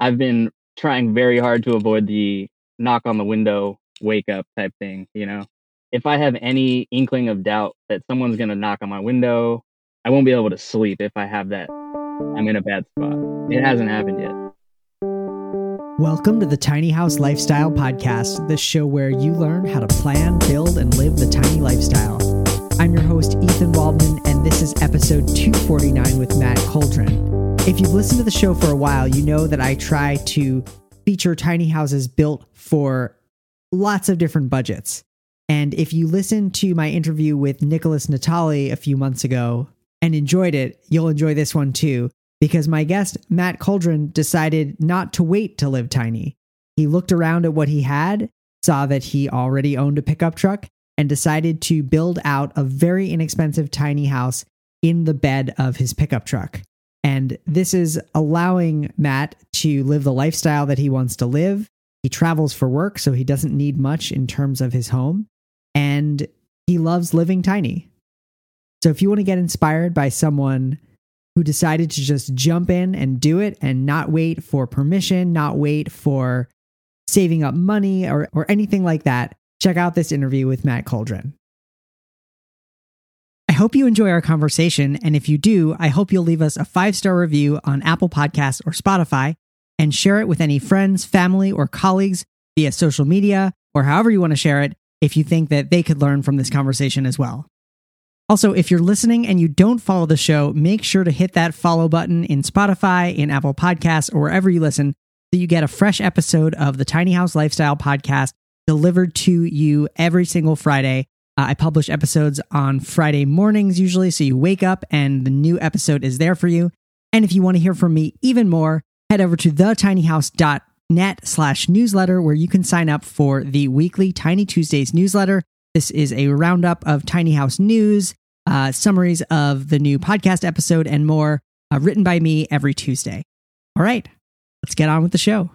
I've been trying very hard to avoid the knock on the window, wake up type thing. You know, if I have any inkling of doubt that someone's going to knock on my window, I won't be able to sleep if I have that. I'm in a bad spot. It hasn't happened yet. Welcome to the Tiny House Lifestyle Podcast, the show where you learn how to plan, build, and live the tiny lifestyle. I'm your host, Ethan Waldman, and this is episode 249 with Matt Coldren. If you've listened to the show for a while, you know that I try to feature tiny houses built for lots of different budgets. And if you listened to my interview with Nicholas Natali a few months ago and enjoyed it, you'll enjoy this one too, because my guest, Matt Coldren, decided not to wait to live tiny. He looked around at what he had, saw that he already owned a pickup truck, and decided to build out a very inexpensive tiny house in the bed of his pickup truck. And this is allowing Matt to live the lifestyle that he wants to live. He travels for work, so he doesn't need much in terms of his home. And he loves living tiny. So if you want to get inspired by someone who decided to just jump in and do it and not wait for permission, not wait for saving up money or, or anything like that, check out this interview with Matt Coldren. I hope you enjoy our conversation. And if you do, I hope you'll leave us a five star review on Apple Podcasts or Spotify and share it with any friends, family, or colleagues via social media or however you want to share it if you think that they could learn from this conversation as well. Also, if you're listening and you don't follow the show, make sure to hit that follow button in Spotify, in Apple Podcasts, or wherever you listen so you get a fresh episode of the Tiny House Lifestyle podcast delivered to you every single Friday. Uh, I publish episodes on Friday mornings usually, so you wake up and the new episode is there for you. And if you want to hear from me even more, head over to thetinyhouse.net slash newsletter where you can sign up for the weekly Tiny Tuesdays newsletter. This is a roundup of Tiny House news, uh, summaries of the new podcast episode, and more uh, written by me every Tuesday. All right, let's get on with the show.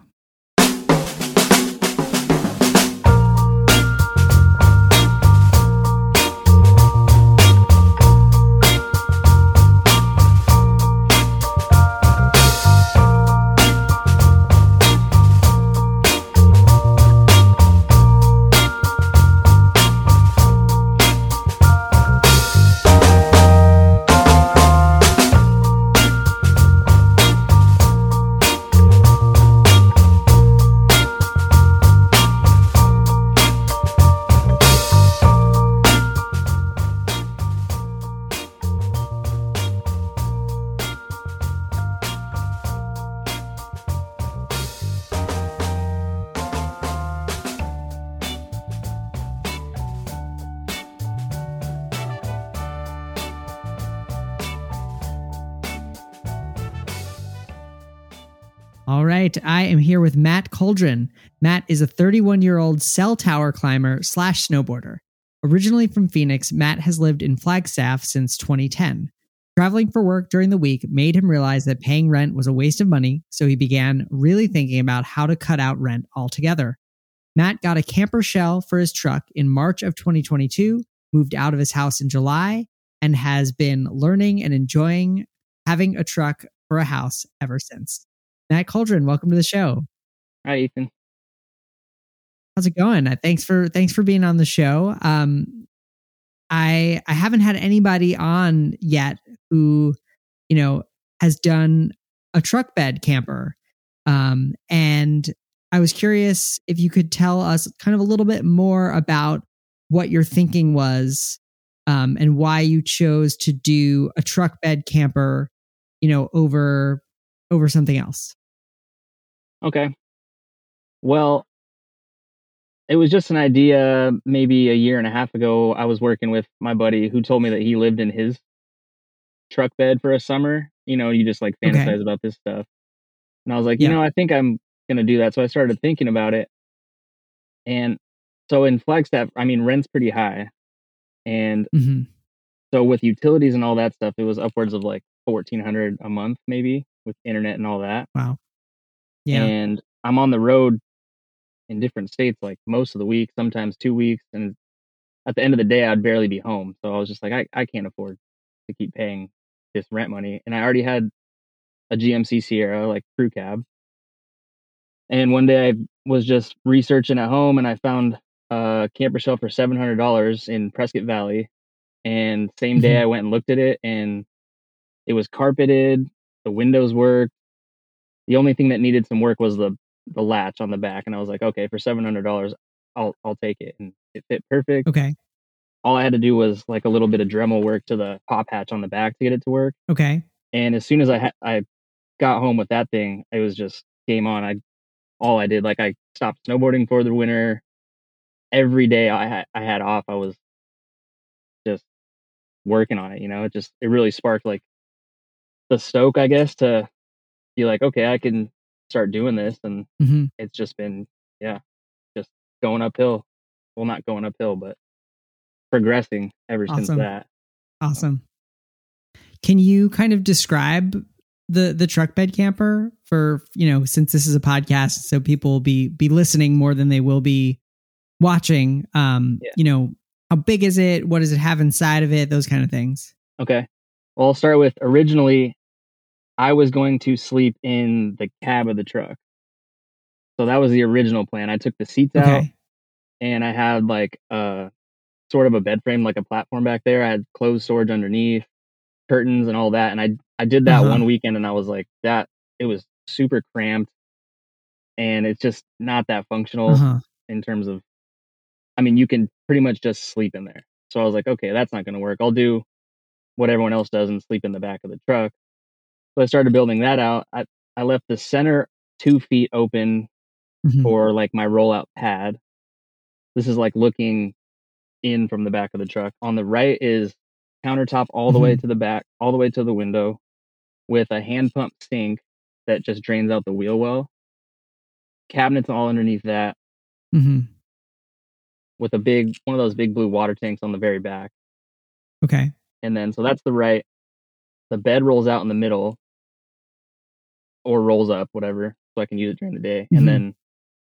Right, I am here with Matt Coldren. Matt is a 31 year old cell tower climber slash snowboarder. Originally from Phoenix, Matt has lived in Flagstaff since 2010. Traveling for work during the week made him realize that paying rent was a waste of money, so he began really thinking about how to cut out rent altogether. Matt got a camper shell for his truck in March of 2022, moved out of his house in July, and has been learning and enjoying having a truck for a house ever since. Matt Coldren, welcome to the show. Hi, Ethan. How's it going? Uh, Thanks for thanks for being on the show. Um, I I haven't had anybody on yet who you know has done a truck bed camper, um, and I was curious if you could tell us kind of a little bit more about what your thinking was, um, and why you chose to do a truck bed camper, you know, over over something else. Okay. Well, it was just an idea maybe a year and a half ago. I was working with my buddy who told me that he lived in his truck bed for a summer. You know, you just like Okay. fantasize about this stuff. And I was like, you know, I think I'm going to do that. So I started thinking about it. And so in Flagstaff, I mean, rent's pretty high. And hmm so with utilities and all that stuff, it was upwards of like 1400 a month, maybe with internet and all that. Wow. Yeah. and I'm on the road in different states like most of the week, sometimes two weeks, and at the end of the day, I'd barely be home. So I was just like, I, I can't afford to keep paying this rent money, and I already had a GMC Sierra like crew cab, And one day I was just researching at home and I found a camper shell for seven hundred dollars in Prescott Valley. And same day Mhm. I went and looked at it and it was carpeted, the windows worked. The only thing that needed some work was the the latch on the back. And I was like, okay, for seven hundred dollars, I'll I'll take it. And it fit perfect. Okay. All I had to do was like a little bit of Dremel work to the pop hatch on the back to get it to work. Okay. And as soon as I ha- I got home with that thing, it was just game on. I all I did like I stopped snowboarding for the winter. Every day I had I had off, I was just working on it. You know, it just it really sparked like the stoke, I guess, to be like, okay, I can start doing this, and hmm it's just been yeah, just going uphill. Well, not going uphill, but progressing ever since that. Awesome. Can you kind of describe the the truck bed camper for you know since this is a podcast, so people will be be listening more than they will be watching. Um, Yeah. you know, how big is it? What does it have inside of it? Those kind of things. Okay. Well, I'll start with originally, I was going to sleep in the cab of the truck. So that was the original plan. I took the seats out and I had like a sort of a bed frame, like a platform back there. I had clothes storage underneath, curtains and all that. And I I did that Uh-huh. one weekend and I was like, that it was super cramped and it's just not that functional Uh huh. in terms of I mean, you can pretty much just sleep in there. So I was like, okay, that's not going to work. I'll do what everyone else does and sleep in the back of the truck. So I started building that out. I, I left the center two feet open Mhm. for like my rollout pad. This is like looking in from the back of the truck. On the right is countertop all the way to the back, all the way to the window with a hand pump sink that just drains out the wheel well. Cabinets all underneath that Mhm. with a big one of those big blue water tanks on the very back. Okay. And then so that's the right. The bed rolls out in the middle or rolls up, whatever, so I can use it during the day. Mhm. And then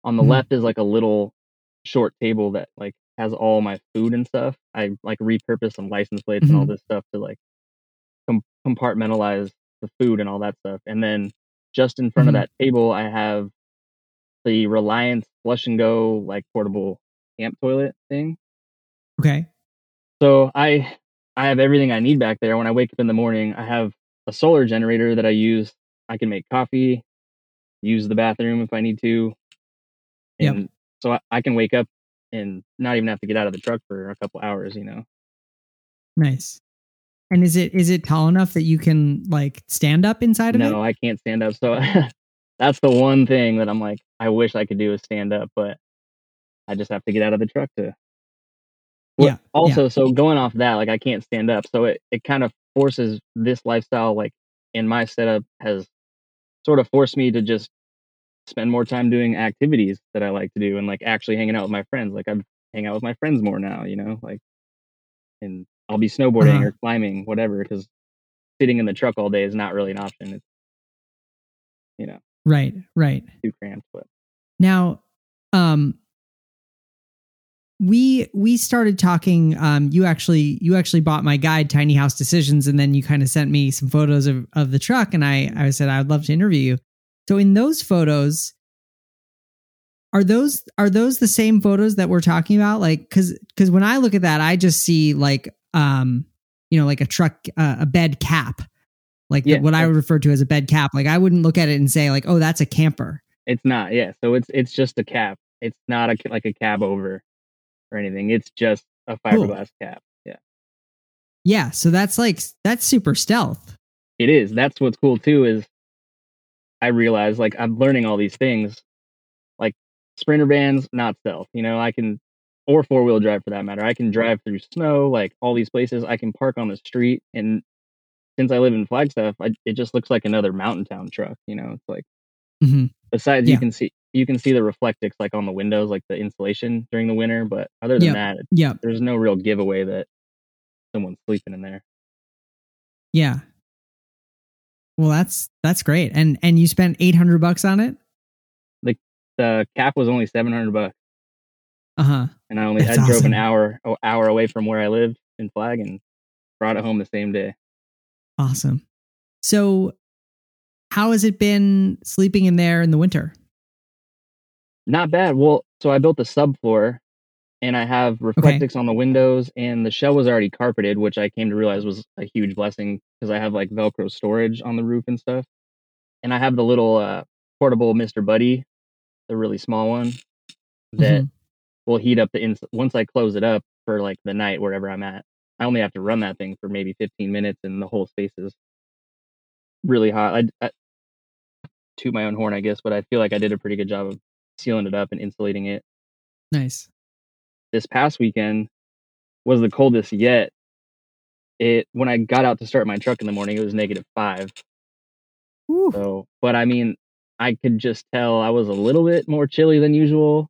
on the Mhm. left is like a little short table that like has all my food and stuff. I like repurpose some license plates and all Mhm. this stuff to like com- compartmentalize the food and all that stuff. And then just in front of that table, I have the Reliance flush and go like portable camp toilet thing. Okay. So I I have everything I need back there. When I wake up in the morning, I have a solar generator that I use. I can make coffee, use the bathroom if I need to. Yep. And so I, I can wake up and not even have to get out of the truck for a couple hours, you know. Nice. And is it is it tall enough that you can like stand up inside of it? No, I can't stand up. So that's the one thing that I'm like, I wish I could do is stand up, but I just have to get out of the truck to Well, Yeah, Also, so going off that, like I can't stand up. So it, it kind of forces this lifestyle, like in my setup, has sort of forced me to just spend more time doing activities that I like to do and like actually hanging out with my friends. Like I hang out with my friends more now, you know, like, and I'll be snowboarding Uh-huh. or climbing, whatever, because sitting in the truck all day is not really an option. It's, you know, Right. Right. too cramped. But Now, um, we we started talking. Um, you actually you actually bought my guide, Tiny House Decisions, and then you kind of sent me some photos of of the truck, and I I said I'd love to interview you. So in those photos, are those are those the same photos that we're talking about? Like, because because when I look at that, I just see like um, you know, like a truck, uh, a bed cap, like the- what I would refer to as a bed cap. Like I wouldn't look at it and say like, oh, that's a camper. it's not, yeah. So it's, it's just a cap. It's not a, like a cab over or anything. It's just a Cool. fiberglass cap. Yeah. Yeah, so that's like that's super stealth. It is. That's what's cool too is I realize like I'm learning all these things. Like sprinter vans, not stealth. You know, I can or four wheel drive for that matter. I can drive through snow, like all these places. I can park on the street and since I live in Flagstaff, I, it just looks like another mountain town truck. You know, it's like hmm besides Yeah. you can see you can see the reflectix like on the windows, like the insulation during the winter. But other than Yep. that, Yep. there's no real giveaway that someone's sleeping in there. Yeah. Well, that's that's great. And and you spent eight hundred bucks on it. The the cap was only seven hundred bucks. Uh huh. and I only That's I drove awesome. an hour hour away from where I lived in Flag and brought it home the same day. Awesome. So, how has it been sleeping in there in the winter? Not bad. Well, so I built a subfloor and I have reflectix on the windows and the shell was already carpeted, which I came to realize was a huge blessing because I have like Velcro storage on the roof and stuff. And I have the little uh, portable Mr. Buddy, the really small one that Mhm. will heat up the ins once I close it up for like the night wherever I'm at. I only have to run that thing for maybe 15 minutes and the whole space is really hot. I, I toot my own horn, I guess, but I feel like I did a pretty good job of sealing it up and insulating it. Nice. This past weekend was the coldest yet. It when I got out to start my truck in the morning, it was negative five. Woo. So, but I mean, I could just tell I was a little bit more chilly than usual.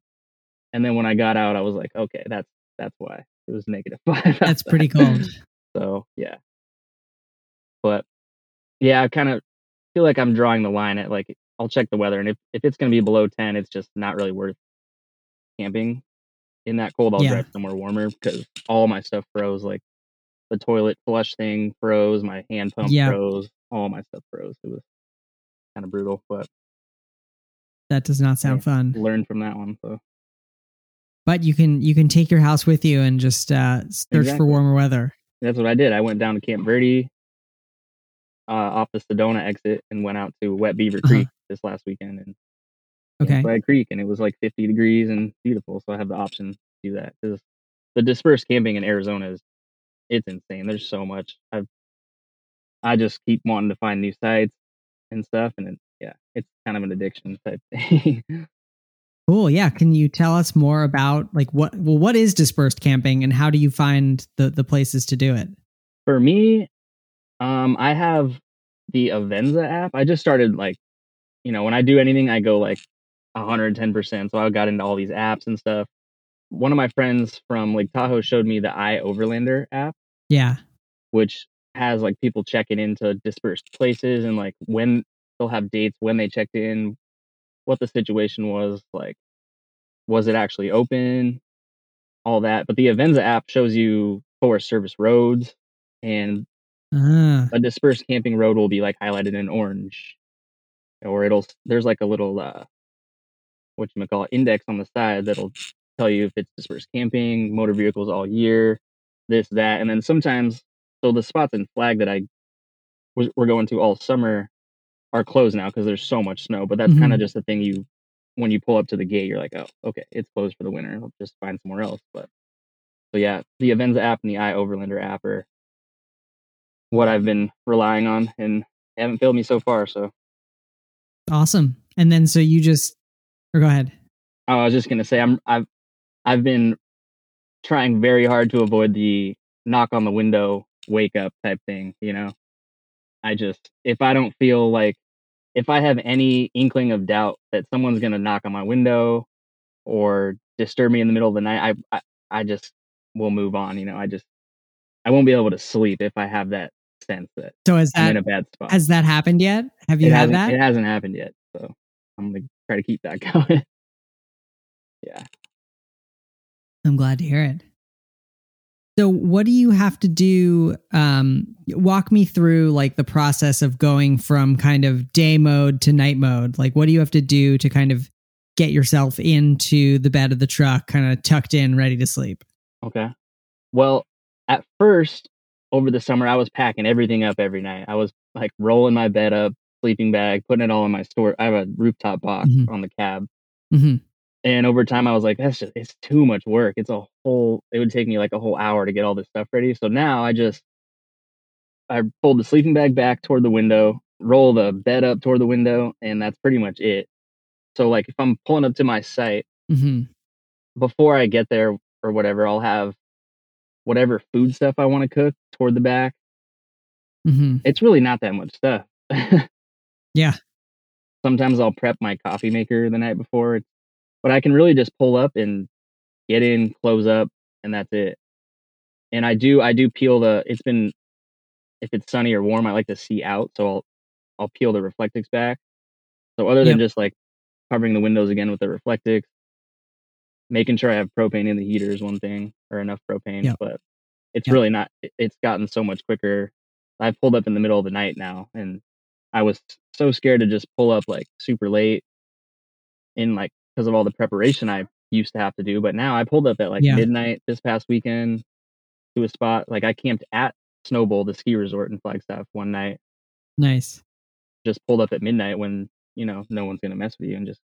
And then when I got out, I was like, okay, that's that's why it was negative five. That's pretty cold. So yeah, but yeah, I kind of feel like I'm drawing the line at like I'll check the weather, and if if it's gonna be below ten, it's just not really worth camping in that cold. I'll Yeah. drive somewhere warmer because all my stuff froze. Like the toilet flush thing froze, my hand pump Yeah. froze, all my stuff froze. It was kind of brutal, but That does not sound Yeah. fun. Learn from that one. So But you can you can take your house with you and just uh, search for warmer weather. that's what I did. I went down to Camp Verde, uh, off the Sedona exit, and went out to Wet Beaver Uh-huh. Creek this last weekend, and Okay. Flag Creek, and it was like 50 degrees and beautiful. So I have the option to do that because the dispersed camping in Arizona is it's insane. There's so much. I've I just keep wanting to find new sites and stuff, and it, yeah, it's kind of an addiction type thing. Cool. Yeah. Can you tell us more about like what well what is dispersed camping and how do you find the the places to do it? For me, um, I have the Avenza app. I just started like, you know, when I do anything, I go like 110%. So I got into all these apps and stuff. One of my friends from Lake Tahoe showed me the iOverlander app. Yeah. which has like people checking into dispersed places and like when they'll have dates when they checked in, what the situation was, like was it actually open, all that. But the Avenza app shows you Forest Service roads and Ah. a dispersed camping road will be like highlighted in orange. Or it'll there's like a little uh what you call index on the side that'll tell you if it's dispersed camping, motor vehicles all year, this, that. And then sometimes so the spots in flag that I was we're going to all summer are closed now because there's so much snow. But that's kind Mhm. of just the thing you when you pull up to the gate, you're like, oh, okay, it's closed for the winter. I'll just find somewhere else. But so yeah, the Avenza app and the iOverlander app are what I've been relying on and haven't failed me so far. So Awesome. And then so you just or go ahead. oh, I was just gonna say I'm I've I've been trying very hard to avoid the knock on the window wake up type thing, you know. I just if I don't feel like if I have any inkling of doubt that someone's gonna knock on my window or disturb me in the middle of the night, I I, I just will move on, you know. I just I won't be able to sleep if I have that sense that So has I'm in that a bad spot. has that happened yet? Have you it had that? it hasn't happened yet, so I'm gonna try to keep that going. yeah. I'm glad to hear it. So what do you have to do um walk me through like the process of going from kind of day mode to night mode. Like what do you have to do to kind of get yourself into the bed of the truck kind of tucked in ready to sleep? Okay. Well, at first over the summer, I was packing everything up every night. I was like rolling my bed up, sleeping bag, putting it all in my store. I have a rooftop box Mhm. on the cab. Mhm. And over time, I was like, that's just, it's too much work. It's a whole, it would take me like a whole hour to get all this stuff ready. So now I just, I fold the sleeping bag back toward the window, roll the bed up toward the window, and that's pretty much it. So, like, if I'm pulling up to my site, Mhm. before I get there or whatever, I'll have whatever food stuff I want to cook toward the back. Mhm. It's really not that much stuff. Yeah. Sometimes I'll prep my coffee maker the night before, but I can really just pull up and get in, close up, and that's it. And I do I do peel the it's been if it's sunny or warm, I like to see out, so I'll I'll peel the Reflectix back. So other than Yep. just like covering the windows again with the Reflectix, making sure I have propane in the heater is one thing or enough propane, Yep. but it's Yep. really not it's gotten so much quicker. I've pulled up in the middle of the night now and I was so scared to just pull up like super late in like because of all the preparation I used to have to do. But now I pulled up at like Yeah. midnight this past weekend to a spot. Like I camped at Snowbowl, the ski resort in Flagstaff, one night. Nice. Just pulled up at midnight when you know no one's gonna mess with you, and just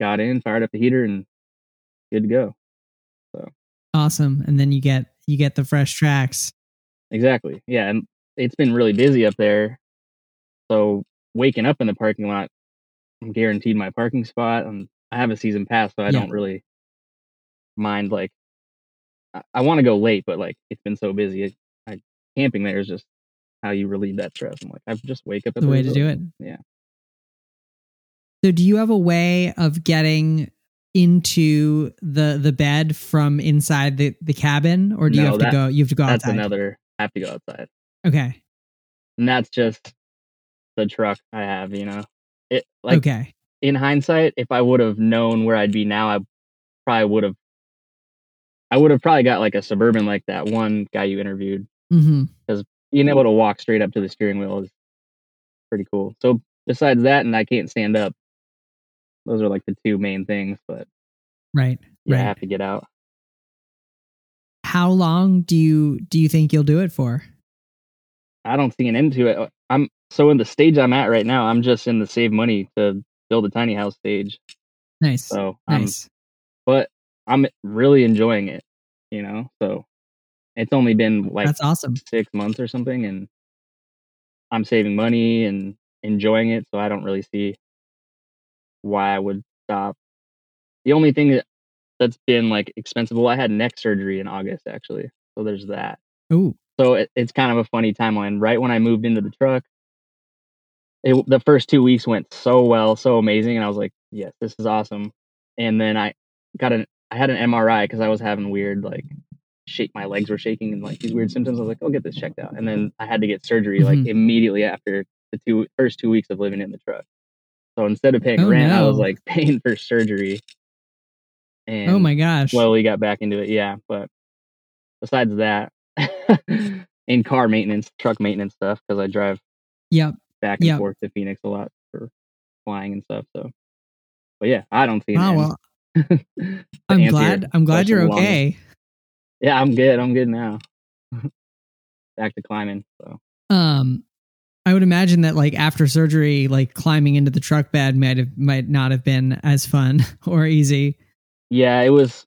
got in, fired up the heater, and good to go. So awesome. And then you get you get the fresh tracks. Exactly. Yeah, and it's been really busy up there. So waking up in the parking lot, I'm guaranteed my parking spot. And I have a season pass, so I Yeah. don't really mind. Like, I, I want to go late, but like it's been so busy. It, I, camping there is just how you relieve that stress. I'm like, I just wake up. At The way to do it. Yeah. So do you have a way of getting into the the bed from inside the the cabin or do you have that- to go you have to go That's outside? another. I have to go outside, Okay. and that's just the truck I have. You know, it like okay. in hindsight, if I would have known where I'd be now, I probably would have. I would have probably got like a suburban like that one guy you interviewed. Mm-hmm. Because being able to walk straight up to the steering wheel is pretty cool. So besides that, and I can't stand up. Those are like the two main things, but Right. yeah, I have to get out. How long do you do you think you'll do it for? I don't see an end to it. Uh, I'm so in the stage I'm at right now. I'm just in the save money to build a tiny house stage. Nice. So I'm nice. but I'm really enjoying it, you know. So it's only been like That's awesome. six months or something, and I'm saving money and enjoying it. So I don't really see why I would stop. The only thing that that's been like expensive. Well, I had neck surgery in August actually, so there's that. Ooh. So it, it's kind of a funny timeline. Right when I moved into the truck, it, the first two weeks went so well, so amazing, and I was like, "Yes, this is awesome." And then I got an I had an MRI because I was having weird like shake my legs were shaking and like these weird symptoms. I was like, "I'll get this checked out," and then I had to get surgery like Mhm. immediately after the two first two weeks of living in the truck. So instead of paying Oh, rent, I was like paying for surgery. And oh my gosh. Well, we got back into it. Yeah, but besides that, in car maintenance, truck maintenance stuff, because I drive yep. back and Yep. forth to Phoenix a lot for flying and stuff. So, but yeah, I don't see. Wow. Well, I'm glad I'm glad you're okay. Yeah, I'm good. I'm good now. back to climbing. So Um I would imagine that like after surgery, like climbing into the truck bed might have might not have been as fun or easy. yeah, it was.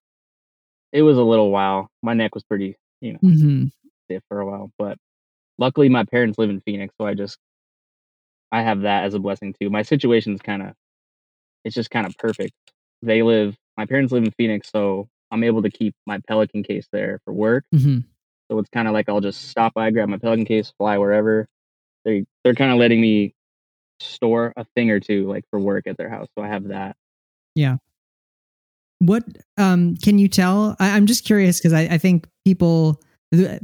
It was a little while. My neck was pretty, you know, hmm stiff for a while, but luckily my parents live in Phoenix, so I just I have that as a blessing too. My situation's kind of it's just kind of perfect. They live my parents live in Phoenix, so I'm able to keep my Pelican case there for work. hmm So it's kind of like I'll just stop by, grab my Pelican case, fly wherever. They they're kind of letting me store a thing or two like for work at their house, so I have that. Yeah. What um can you tell? I, I'm just curious because I, I think people.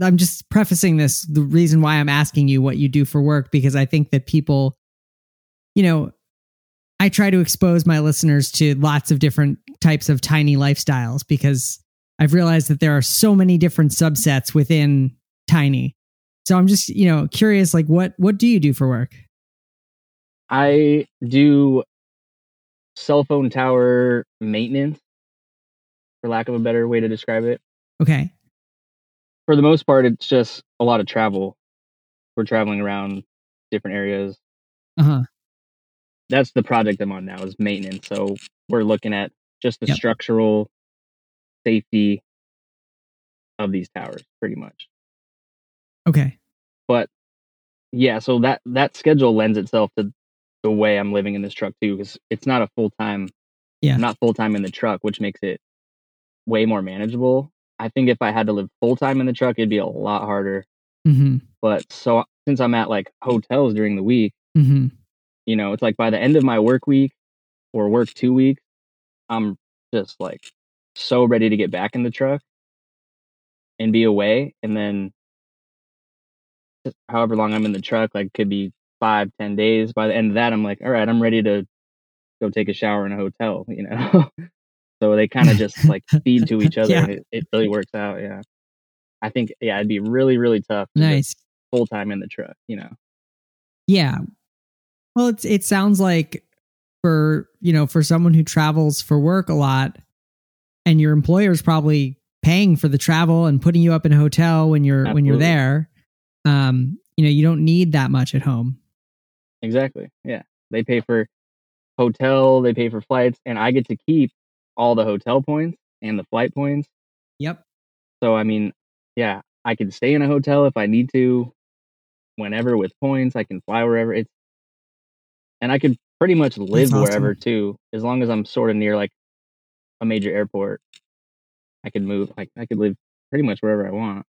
I'm just prefacing this. The reason why I'm asking you what you do for work because I think that people, you know, I try to expose my listeners to lots of different types of tiny lifestyles because I've realized that there are so many different subsets within tiny. So I'm just, you know, curious like what what do you do for work? I do cell phone tower maintenance, for lack of a better way to describe it. Okay. for the most part, it's just a lot of travel. We're traveling around different areas. Uh-huh. That's the project I'm on now is maintenance. So we're looking at just the Yep. structural safety of these towers, pretty much. Okay. But yeah, so that that schedule lends itself to the way I'm living in this truck too, because it's not a full time. Yeah. I'm not full time in the truck, which makes it way more manageable. I think if I had to live full time in the truck, it'd be a lot harder. Mhm. But so since I'm at like hotels during the week, Mhm. you know, it's like by the end of my work week or work two weeks, I'm just like so ready to get back in the truck and be away. And then however long I'm in the truck, like could be five, ten days. By the end of that, I'm like, all right, I'm ready to go take a shower in a hotel, you know. so they kind of just like feed to each other Yeah. and it, it really works out. Yeah. I think yeah, it'd be really, really tough to Nice. full time in the truck, you know. Yeah. Well, it's it sounds like for you know for someone who travels for work a lot and your employer's probably paying for the travel and putting you up in a hotel when you're when you're there um you know you don't need that much at home Exactly. Yeah. They pay for hotel, they pay for flights, and I get to keep all the hotel points and the flight points. yep So I mean, yeah, I can stay in a hotel if I need to whenever with points. I can fly wherever it's and I can pretty much live awesome. wherever too, as long as I'm sort of near like a major airport. I could move like I could live pretty much wherever I want.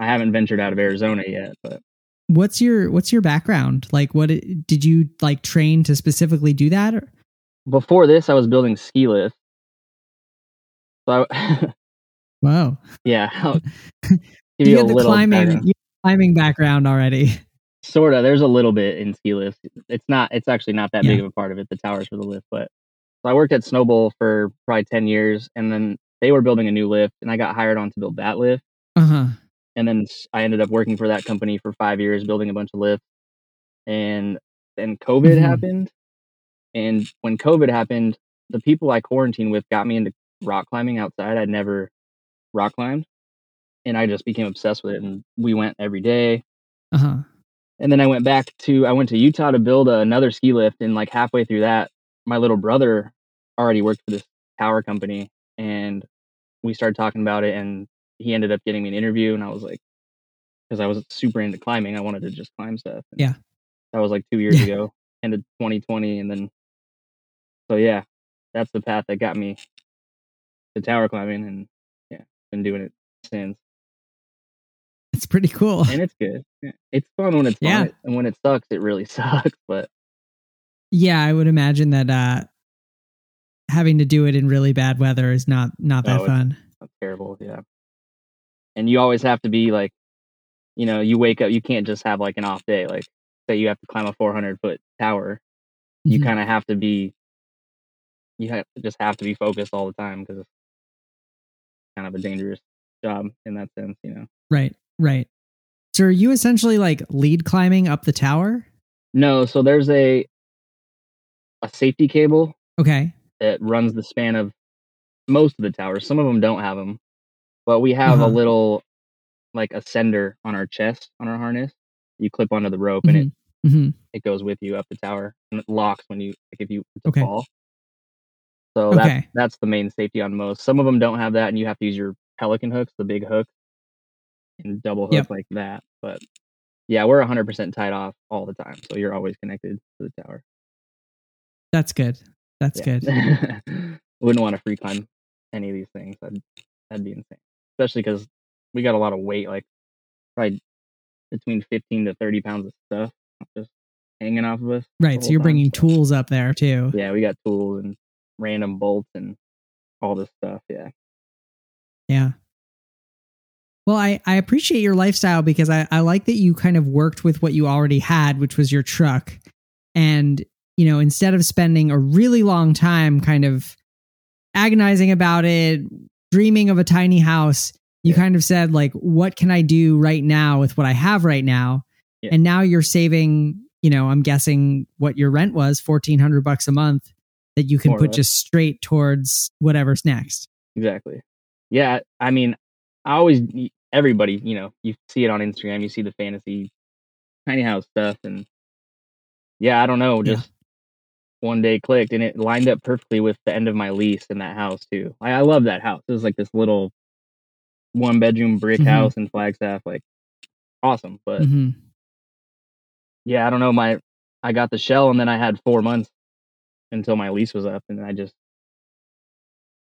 I haven't ventured out of Arizona yet, but what's your what's your background like what did you like train to specifically do that or? before this I was building ski lifts. So I, wow yeah, give you you, a had the climbing background. you climbing background already sort of there's a little bit in ski lifts it's not it's actually not that Yeah. big of a part of it the towers for the lift but so i worked at Snowbowl for probably 10 years and then they were building a new lift and i got hired on to build that lift uh-huh and then I ended up working for that company for five years building a bunch of lifts and then covid Mhm. happened and when covid happened the people i quarantined with got me into rock climbing outside i'd never rock climbed and i just became obsessed with it and we went every day uh-huh and then I went back to I went to Utah to build a, another ski lift, and like halfway through that, my little brother already worked for this tower company, and we started talking about it, and he ended up getting me an interview, and I was like, because I was super into climbing, I wanted to just climb stuff. and Yeah. that was like two years Yeah. ago, end of 2020, and then so yeah, that's the path that got me to tower climbing, and yeah, been doing it since, it's pretty cool and it's good. It's fun when it's Yeah. fun, and when it sucks, it really sucks, but yeah i would imagine that uh having to do it in really bad weather is not not that Oh, fun terrible, yeah. And you always have to be like, you know, you wake up, you can't just have like an off day. Like, say you have to climb a 400 foot tower, you Mhm. kind of have to be, you have, just have to be focused all the time because it's kind of a dangerous job in that sense, you know. right right so are you essentially like lead climbing up the tower No, so there's a a safety cable okay that runs the span of most of the towers. Some of them don't have them, but we have Uh-huh. a little like a sender on our chest on our harness. You clip onto the rope and it hmm it goes with you up the tower and it locks when you like if you Okay. fall. So Okay. that's that's the main safety on most. Some of them don't have that, and you have to use your pelican hooks, the big hook, and double hook Yep. like that. But yeah, we're 100% tied off all the time, so you're always connected to the tower. that's good that's Yeah. good Wouldn't want to free climb any of these things. That'd that'd be insane, especially because we got a lot of weight, like probably between 15 to 30 pounds of stuff just hanging off of us. right so you're time, bringing tools up there too yeah, we got tools and random bolts and all this stuff. Yeah. Yeah. Well, I, I appreciate your lifestyle because I, I like that you kind of worked with what you already had, which was your truck. And, you know, instead of spending a really long time kind of agonizing about it, dreaming of a tiny house, you Yeah. kind of said, like, what can I do right now with what I have right now? Yeah. And now you're saving, you know, I'm guessing what your rent was, 1400 bucks a month that you can More put just straight towards whatever's next. Exactly. Yeah. I mean, I always, everybody, you know, you see it on Instagram, you see the fantasy tiny house stuff. And yeah, I don't know, just one day clicked and it lined up perfectly with the end of my lease in that house too. I, I love that house. It was like this little one bedroom brick Mhm. house in Flagstaff. Like awesome. But hmm yeah, I don't know. My I got the shell and then I had four months until my lease was up, and I just,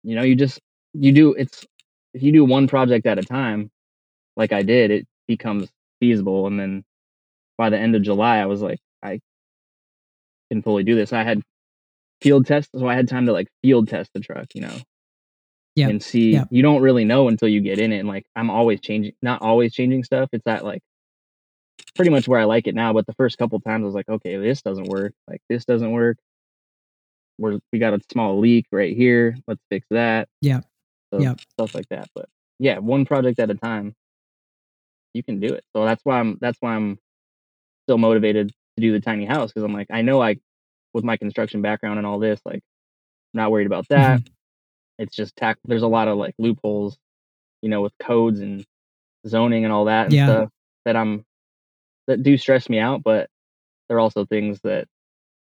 you know, you just you do it's if you do one project at a time, like I did, it becomes feasible, and then by the end of July, I was like, I can fully do this. I had field tests, so I had time to like field test the truck, you know. Yep, And see, yep. you don't really know until you get in it. And like, I'm always changing, not always changing stuff. It's that like pretty much where I like it now. But the first couple times I was like, okay, this doesn't work. Like this doesn't work. We're we got a small leak right here. Let's fix that. Yeah. So Yep. Stuff like that. But yeah, one project at a time, you can do it. So that's why I'm that's why I'm still motivated to do the tiny house because I'm like I know I with my construction background and all this, like not worried about that. Mhm. It's just tack. There's a lot of like loopholes, you know, with codes and zoning and all that and Yeah. stuff that I'm that do stress me out, but they're also things that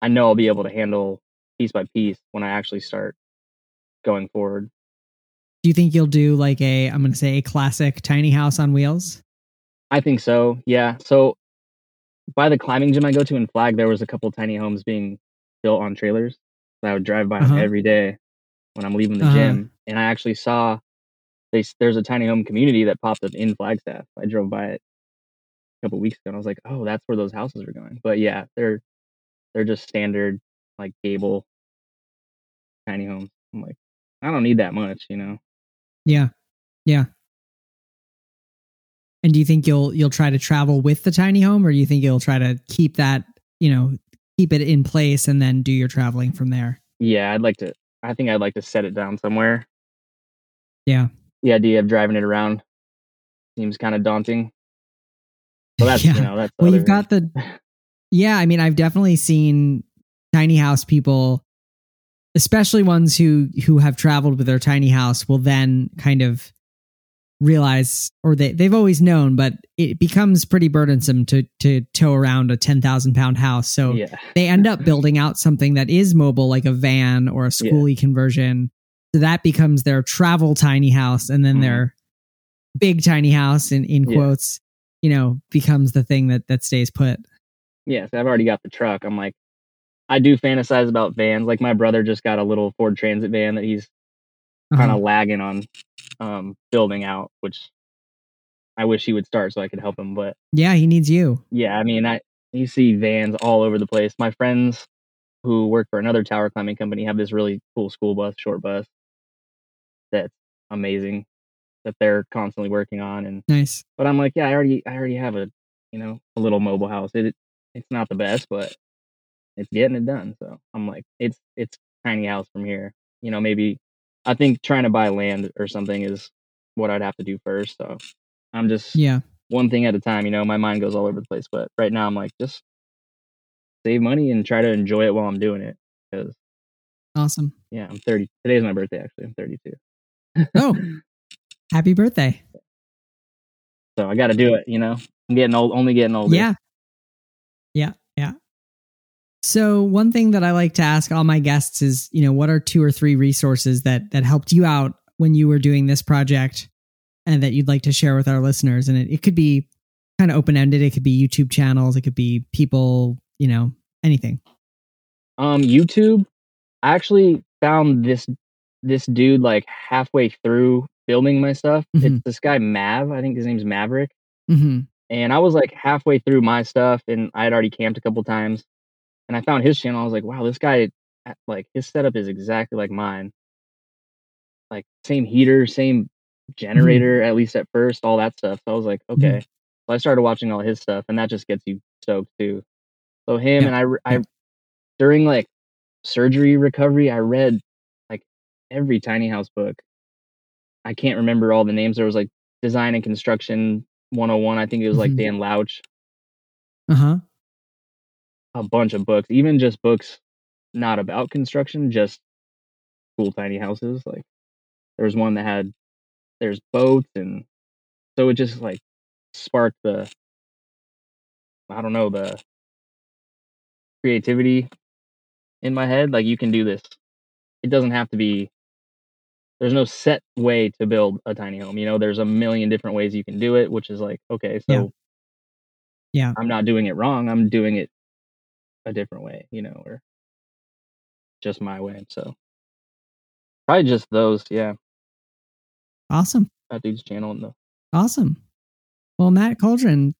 I know I'll be able to handle piece by piece when I actually start going forward. Do you think you'll do like a I'm going to say a classic tiny house on wheels? I think so. Yeah. So by the climbing gym I go to in Flag, there was a couple tiny homes being built on trailers. that I would drive by Uh-huh. every day when I'm leaving the Uh-huh. gym, and I actually saw they there's a tiny home community that popped up in Flagstaff. I drove by it a couple weeks ago, and I was like, "Oh, that's where those houses are going." But yeah, they're they're just standard like gable tiny homes. I'm like, I don't need that much, you know. Yeah. Yeah. And do you think you'll you'll try to travel with the tiny home or do you think you'll try to keep that, you know, keep it in place and then do your traveling from there? Yeah, I'd like to. I think I'd like to set it down somewhere. Yeah. The idea of driving it around seems kind of daunting. Well, that's Yeah. you know that's Well, you've got the Yeah, I mean, I've definitely seen tiny house people especially ones who who have traveled with their tiny house will then kind of realize or they they've always known but it becomes pretty burdensome to to tow around a 10,000 pound house so yeah they end up building out something that is mobile like a van or a schoolie conversion so that becomes their travel tiny house and then Mhm. their big tiny house in in Yeah. quotes you know becomes the thing that that stays put yeah. So I've already got the truck. I'm like, I do fantasize about vans. Like my brother just got a little Ford Transit van that he's kind of lagging on um, building out, which I wish he would start so I could help him. But yeah he needs you yeah, I mean, I you see vans all over the place. My friends who work for another tower climbing company have this really cool school bus, short bus, that's amazing that they're constantly working on. And nice but I'm like, yeah, I already I already have a you know a little mobile house. It it's not the best, but it's getting it done. So I'm like, it's it's tiny house from here. You know, maybe I think trying to buy land or something is what I'd have to do first. So I'm just yeah one thing at a time. You know, my mind goes all over the place, but right now I'm like, just save money and try to enjoy it while I'm doing it. Because awesome yeah, I'm 30. Today's my birthday. Actually, I'm 32. oh happy birthday So I got to do it. You know, I'm getting old. Only getting older. Yeah. Yeah. So one thing that I like to ask all my guests is, you know, what are two or three resources that that helped you out when you were doing this project and that you'd like to share with our listeners? And it, it could be kind of open ended. It could be YouTube channels. It could be people, you know, anything. Um, YouTube. I actually found this this dude like halfway through filming my stuff. Mhm. It's this guy Mav. I think his name's Maverick. hmm And I was like halfway through my stuff, and I had already camped a couple times. And I found his channel. I was like, wow, this guy, like his setup is exactly like mine. Like same heater, same generator, at least at first, all that stuff. So I was like, okay. So I started watching all his stuff, and that just gets you stoked too. So him Yeah, and I, I during like surgery recovery, I read like every tiny house book. I can't remember all the names. There was like design and construction 101. I think it was like Mhm. Dan Louche Uh huh. A bunch of books, even just books not about construction, just cool tiny houses. Like there was one that had there's boats and so it just like sparked the I don't know, the creativity in my head. Like you can do this. It doesn't have to be there's no set way to build a tiny home. You know, there's a million different ways you can do it, which is like, okay, so Yeah. Yeah. I'm not doing it wrong. I'm doing it a different way, you know, or just my way. So probably just those, yeah. Awesome. That dude's channel and the Awesome. Well, Matt Coldren,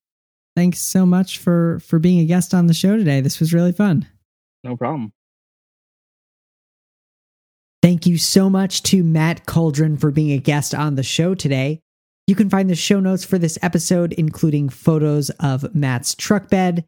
thanks so much for for being a guest on the show today. This was really fun. no problem. Thank you so much to Matt Coldren for being a guest on the show today. You can find the show notes for this episode, including photos of Matt's truck bed,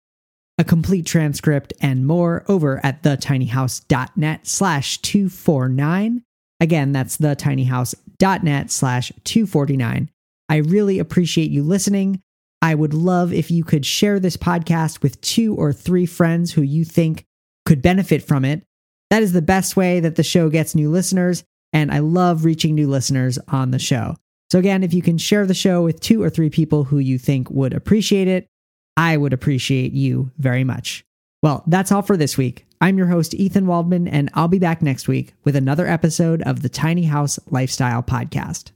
a complete transcript, and more over at thetinyhouse.net slash 249. Again, that's thetinyhouse.net slash 249. I really appreciate you listening. I would love if you could share this podcast with two or three friends who you think could benefit from it, that is the best way that the show gets new listeners. And I love reaching new listeners on the show. So, again, if you can share the show with two or three people who you think would appreciate it, I would appreciate you very much. Well, that's all for this week. I'm your host, Ethan Waldman, and I'll be back next week with another episode of the Tiny House Lifestyle Podcast.